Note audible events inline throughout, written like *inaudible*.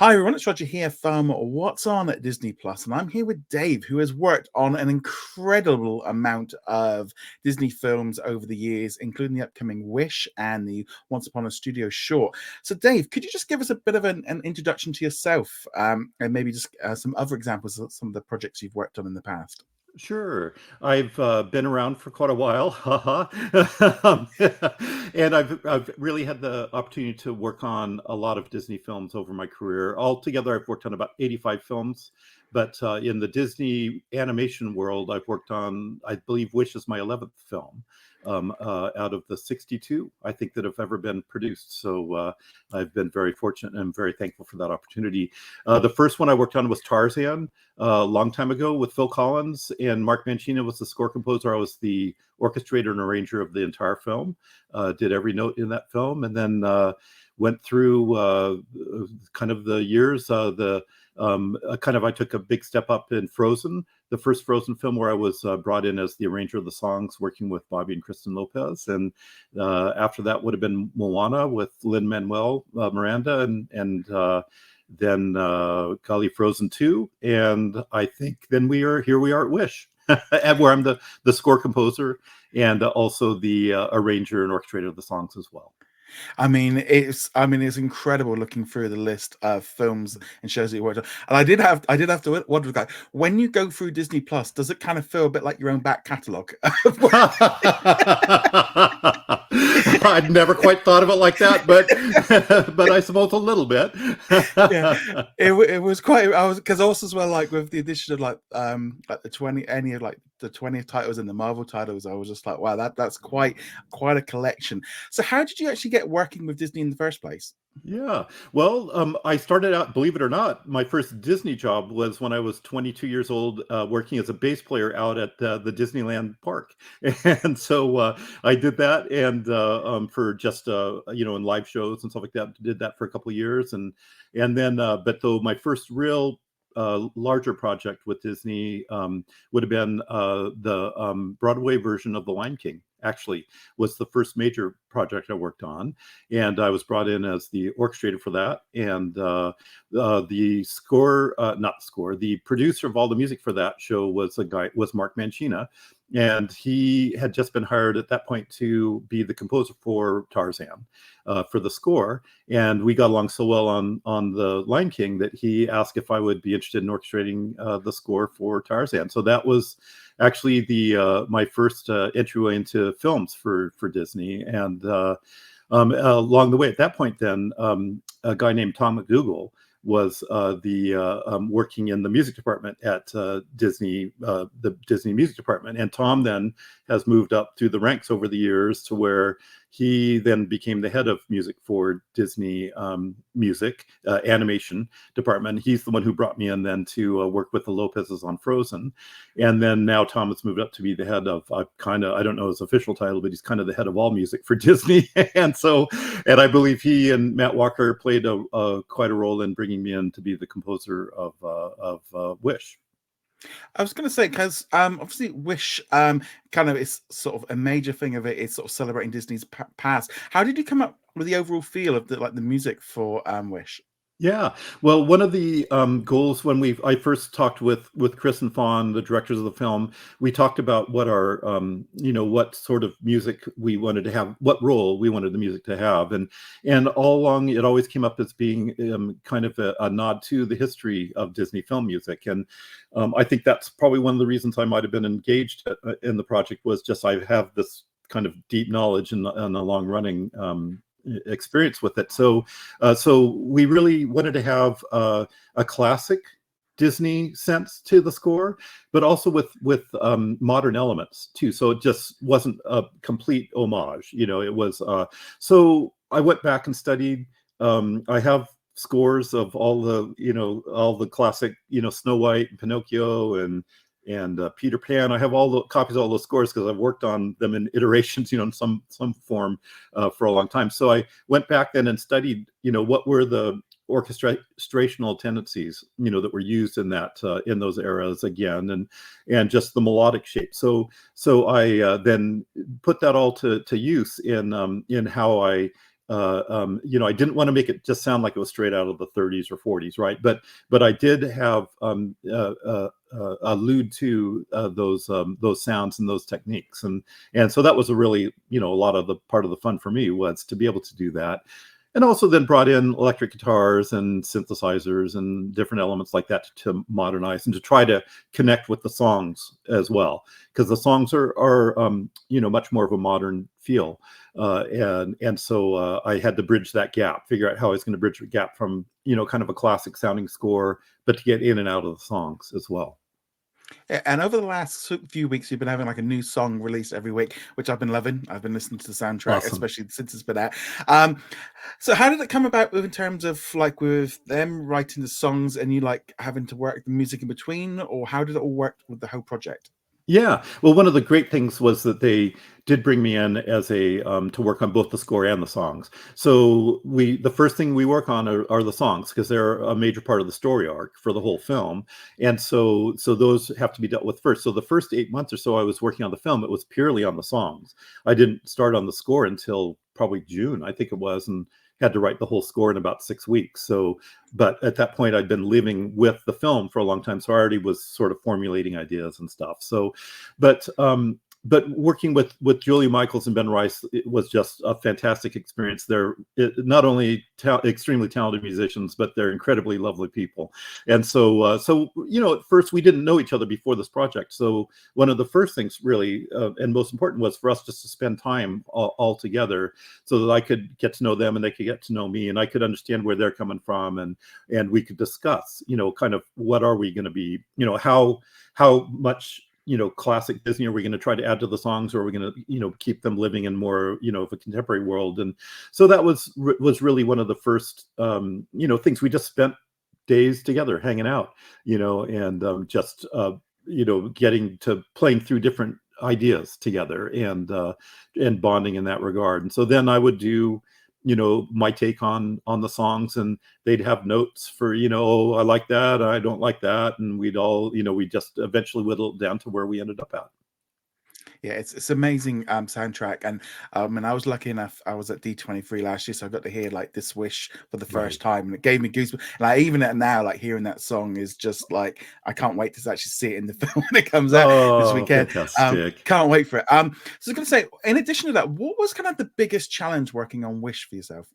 Hi everyone, it's Roger here from What's On at Disney Plus, and I'm here with Dave, who has worked on an incredible amount of Disney films over the years, including the upcoming Wish and the Once Upon a Studio short. So, Dave, could you just give us a bit of an, an introduction to yourself, um, and maybe just uh, some other examples of some of the projects you've worked on in the past? Sure. I've uh, been around for quite a while, *laughs* and I've I've really had the opportunity to work on a lot of Disney films over my career. Altogether, I've worked on about 85 films, but uh, in the Disney animation world, I've worked on, I believe, Wish is my 11th film um, uh, out of the 62 I think that have ever been produced. So uh, I've been very fortunate and I'm very thankful for that opportunity. Uh, the first one I worked on was Tarzan uh, a long time ago with Phil Collins and Mark Mancina was the score composer. I was the orchestrator and arranger of the entire film. Uh, did every note in that film, and then uh, went through kind of the years. the um, kind of I took a big step up in Frozen the first Frozen film where I was uh, brought in as the arranger of the songs, working with Bobby and Kristen Lopez, and uh, after that would have been Moana with Lin Manuel uh, Miranda, and and uh, then uh, Frozen two, and I think then we are here. We are at Wish, *laughs* where I'm the the score composer and also the uh, arranger and orchestrator of the songs as well. I mean, it's I mean, it's incredible looking through the list of films and shows that you worked on. And I did have I did have to wonder, like, when you go through Disney Plus, does it kind of feel a bit like your own back catalogue? *laughs* I'd never quite thought of it like that, but *laughs* but I suppose a little bit. yeah, it, it was quite. I was because also as well like with the addition of like um like the twenty any of like the twentieth titles and the Marvel titles, I was just like, wow, that that's quite quite a collection. So how did you actually get working with Disney in the first place? Yeah. Well, um, I started out, believe it or not, my first Disney job was when I was 22 years old, uh, working as a bass player out at uh, the Disneyland park. *laughs* And so uh, I did that, and uh, um, for just uh, you know, in live shows and stuff like that, did that for a couple of years, and and then, uh, but though my first real uh, larger project with Disney um, would have been uh, the um, Broadway version of The Lion King. Actually, was the first major project I worked on, and I was brought in as the orchestrator for that. And uh, uh the score, uh, not score, the producer of all the music for that show was a guy was Mark Mancina, and he had just been hired at that point to be the composer for Tarzan uh, for the score. And we got along so well on on the Lion King that he asked if I would be interested in orchestrating uh, the score for Tarzan. So that was actually the uh, my first uh, entryway into films for for Disney. And uh, um, along the way, at that point, then um, a guy named Tom MacDougall was uh, the uh, um, working in the music department at uh, Disney, uh, the Disney music department. And Tom then has moved up through the ranks over the years to where he then became the head of music for Disney um, Music uh, Animation Department. He's the one who brought me in then to uh, work with the Lopez's on Frozen, and then now Tom has moved up to be the head of uh, kind of I don't know his official title, but he's kind of the head of all music for *laughs* Disney. and so, and I believe he and Matt Walker played a, a quite a role in bringing me in to be the composer of uh, of uh, Wish. I was going to say because um, obviously Wish um, kind of is sort of a major thing of it is sort of celebrating Disney's past. How did you come up with the overall feel of the like the music for um, Wish? Yeah, well, one of the um, goals when we I first talked with with Chris and Fawn, the directors of the film, we talked about what our um, you know what sort of music we wanted to have, what role we wanted the music to have, and and all along it always came up as being um, kind of a, a, nod to the history of Disney film music, and um, I think that's probably one of the reasons I might have been engaged uh, in the project was just I have this kind of deep knowledge and, and a long running um, experience with it. So, uh, so we really wanted to have uh, a classic Disney sense to the score, but also with with um, modern elements too. So it just wasn't a complete homage. You know, it was. Uh, so I went back and studied. Um, I have scores of all the you know all the classic you know Snow White and Pinocchio and and uh, Peter Pan. I have all the copies of all those scores because I've worked on them in iterations, you know, in some some form uh, for a long time. So I went back then and studied, you know, what were the orchestrational tendencies, you know, that were used in that uh, in those eras again, and and just the melodic shape. So so I uh, then put that all to to use in um, in how I uh, um, you know, I didn't want to make it just sound like it was straight out of the 30s or 40s, right? But but I did have um, uh, uh, uh allude to uh, those um, those sounds and those techniques, and and so that was a really you know a lot of the part of the fun for me was to be able to do that and also then brought in electric guitars and synthesizers and different elements like that to, modernize and to try to connect with the songs as well. Because the songs are are um, you know much more of a modern feel. Uh, and and so uh, I had to bridge that gap figure out how I was going to bridge the gap from you know kind of a classic sounding score but to get in and out of the songs as well and over the last few weeks, you've been having like a new song released every week, which I've been loving. I've been listening to the soundtrack, awesome. especially since it's been out. Um, so, how did it come about in terms of like with them writing the songs and you like having to work the music in between, or how did it all work with the whole project? Yeah. Well, one of the great things was that they did bring me in as a um, to work on both the score and the songs. So we the first thing we work on are, are the songs because they're a major part of the story arc for the whole film, and so so those have to be dealt with first. So the first eight months or so I was working on the film, it was purely on the songs. I didn't start on the score until probably June, I think it was, and had to write the whole score in about six weeks. So, but at that point, I'd been living with the film for a long time, so I already was sort of formulating ideas and stuff. So, but um, but working with with Julia Michaels and Ben Rice was just a fantastic experience. They're not only ta- extremely talented musicians, but they're incredibly lovely people. And so, uh, so you know, at first we didn't know each other before this project. So one of the first things, really, uh, and most important, was for us just to spend time all, all, together, so that I could get to know them and they could get to know me, and I could understand where they're coming from, and and we could discuss, you know, kind of what are we going to be, you know, how how much you know classic disney are we going to try to add to the songs or are we going to you know keep them living in more you know of a contemporary world? And so that was was really one of the first um you know things. We just spent days together hanging out you know and um, just uh you know getting to playing through different ideas together and uh and bonding in that regard. And so then i would do you know my take on on the songs and they'd have notes for you know oh, i like that i don't like that and we'd all you know we just eventually whittle down to where we ended up at yeah, it's it's amazing um soundtrack, and um, and I was lucky enough. I was at D twenty three last year, so I got to hear like this wish for the first right. time, and it gave me goosebumps. Like even at now, like hearing that song is just like I can't wait to actually see it in the *laughs* film when it comes out oh, this weekend. Um, can't wait for it. Um, so I was gonna say, in addition to that, what was kind of the biggest challenge working on Wish for yourself?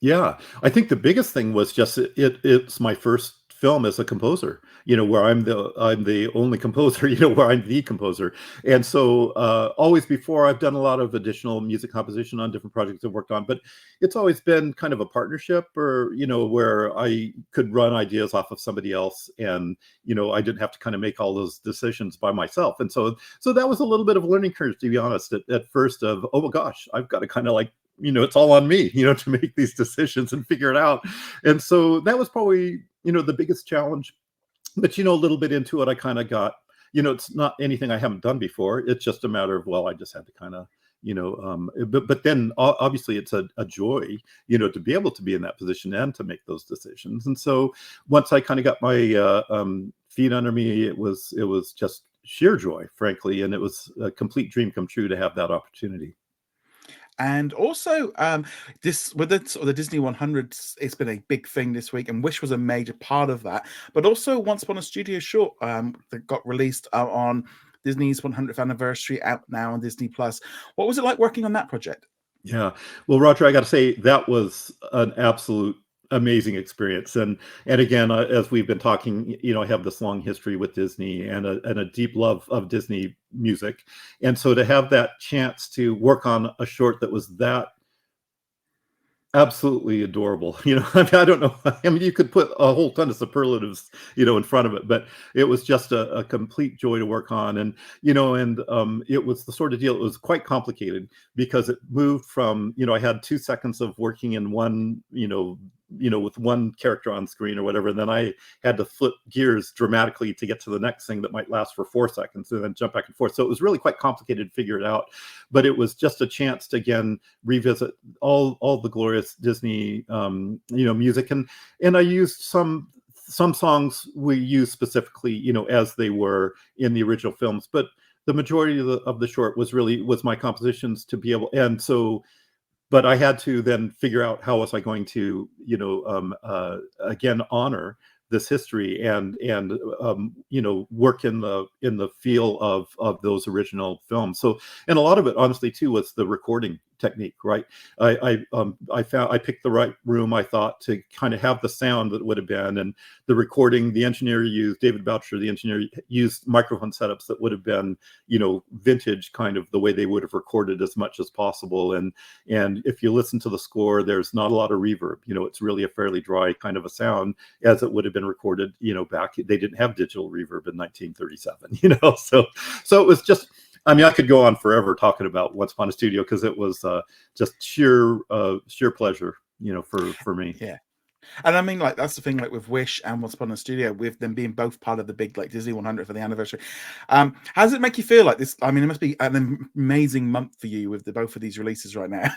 Yeah, I think the biggest thing was just it, it it's my first film as a composer you know where i'm the i'm the only *laughs* composer you know where i'm the composer. And so uh, always before i've done a lot of additional music composition on different projects i've worked on but it's always been kind of a partnership or you know where i could run ideas off of somebody else and you know i didn't have to kind of make all those decisions by myself. And so so that was a little bit of a learning curve to be honest at, at first of oh my gosh i've got to kind of like you know it's all on me you know *laughs* to make these decisions and figure it out. And so that was probably you know the biggest challenge. But you know a little bit into it i kind of got you know it's not anything i haven't done before. It's just a matter of well i just had to kind of you know um but but then obviously it's a, a joy you know to be able to be in that position and to make those decisions. And so once i kind of got my uh, um, feet under me it was it was just sheer joy frankly and it was a complete dream come true to have that opportunity and also, um, this with the, of the Disney 100, it's been a big thing this week, and Wish was a major part of that. But also, Once Upon a Studio Short um, that got released uh, on Disney's 100th anniversary out now on Disney Plus. What was it like working on that project? Yeah, well, Roger, I got to say that was an absolute amazing experience. And and again uh, as we've been talking you know i have this long history with disney and a, and a deep love of disney music. And so to have that chance to work on a short that was that absolutely adorable *laughs* you know I, mean, I don't know *laughs* i mean you could put a whole ton of superlatives you know in front of it but it was just a, a complete joy to work on. And you know and um, it was the sort of deal it was quite complicated because it moved from you know i had two seconds of working in one you know you know with one character on screen or whatever and then i had to flip gears dramatically to get to the next thing that might last for four seconds and then jump back and forth. So it was really quite complicated to figure it out but it was just a chance to again revisit all all the glorious disney um you know music. And and i used some some songs we used specifically you know as they were in the original films but the majority of the, of the short was really was my compositions to be able and so but I had to then figure out how was I going to, you know, um, uh, again honor this history and and um, you know work in the in the feel of of those original films. So and a lot of it, honestly, too, was the recording technique, right? I I, um, I found I picked the right room I thought to kind of have the sound that would have been, and the recording. The engineer used David Boucher. The engineer used microphone setups that would have been, you know, vintage kind of the way they would have recorded as much as possible. And and if you listen to the score, there's not a lot of reverb. You know, it's really a fairly dry kind of a sound as it would have been recorded. You know, back they didn't have digital reverb in 1937. *laughs* You know, so so it was just I mean, I could go on forever talking about Once Upon a Studio because it was uh, just sheer uh, sheer pleasure, you know, for for me. Yeah. And I mean, like that's the thing, like with Wish and Once Upon a Studio, with them being both part of the big like Disney 100 for the anniversary. Um, how does it make you feel like this? I mean, it must be an amazing month for you with the both of these releases right now.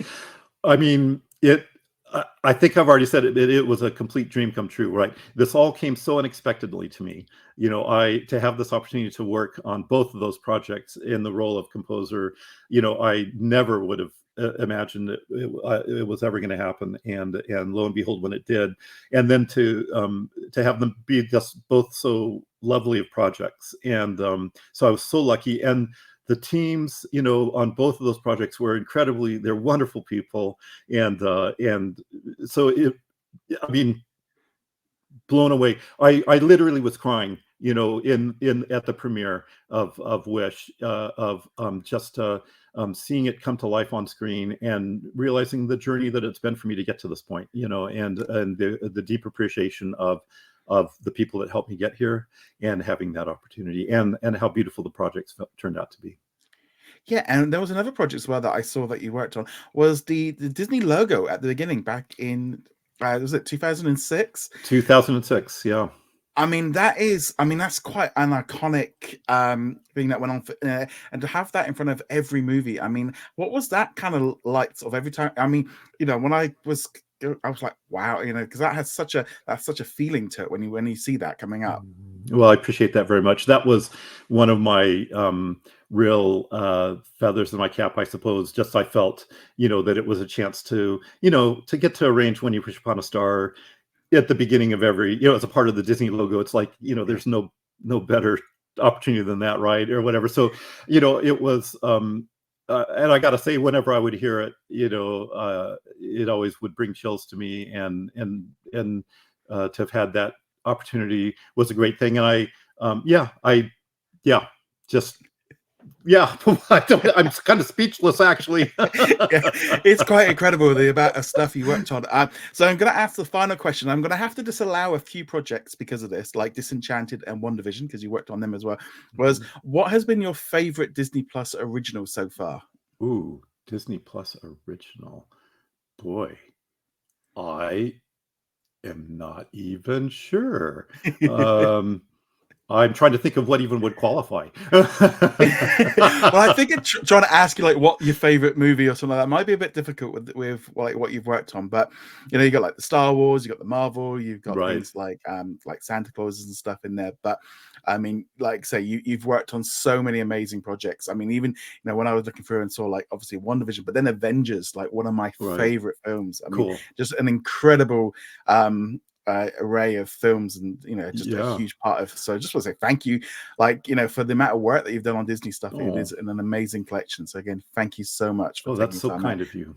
*laughs* I mean, it I think I've already said it, it, it. was a complete dream come true, right? This all came so unexpectedly to me. You know, I to have this opportunity to work on both of those projects in the role of composer. You know, I never would have uh, imagined it, it, uh, it was ever going to happen, and and lo and behold, when it did, and then to um, to have them be just both so lovely of projects, and um, so I was so lucky, and the teams you know on both of those projects were incredibly they're wonderful people. And uh and so it i mean blown away. I i literally was crying you know in in at the premiere of of wish uh of um just uh um, seeing it come to life on screen and realizing the journey that it's been for me to get to this point, you know, and and the the deep appreciation of of the people that helped me get here and having that opportunity and and how beautiful the projects turned out to be yeah and there was another project as well that i saw that you worked on was the the disney logo at the beginning back in uh, was it 2006 2006 yeah I mean, that is, I mean, that's quite an iconic um, thing that went on, for, uh, and to have that in front of every movie. I mean, what was that kind of like? Sort of every time. I mean, you know, when I was I was like, wow, you know, because that has such a that's such a feeling to it when you when you see that coming up. Mm-hmm. Well, I appreciate that very much. That was one of my um, real uh, feathers in my cap, I suppose. Just I felt, you know, that it was a chance to, you know, to get to arrange when you wish upon a star at the beginning of every, you know, as a part of the Disney logo. It's like, you know, there's no no better opportunity than that, right, or whatever. So, you know, it was um, uh, and I got to say, whenever I would hear it, you know, uh, it always would bring chills to me, and and and uh, to have had that opportunity was a great thing. And I, um, yeah, I, yeah, just yeah, *laughs* I am kind of speechless actually. *laughs* yeah, it's quite incredible the amount of stuff you worked on. Um, so I'm going to ask the final question. I'm going to have to disallow a few projects because of this, like Disenchanted and WandaVision, because you worked on them as well. Was mm-hmm. what has been your favorite Disney Plus original so far? Ooh, Disney Plus original. Boy, I am not even sure. *laughs* um, I'm trying to think of what even would qualify. *laughs* well, I think it's trying to ask you like what your favorite movie or something like that might be a bit difficult with with like what you've worked on. But you know, you got like the Star Wars, you got the Marvel, you've got right. things like um like Santa Clauses and stuff in there. But I mean, like say you you've worked on so many amazing projects. I mean, even you know when I was looking through and saw like obviously WandaVision, but then Avengers, like one of my right. favorite films. I mean, just an incredible um uh, array of films and you know just yeah. a huge part of so I just want to say thank you like you know for the amount of work that you've done on disney stuff oh. it is an amazing collection so again thank you so much oh that's so kind of you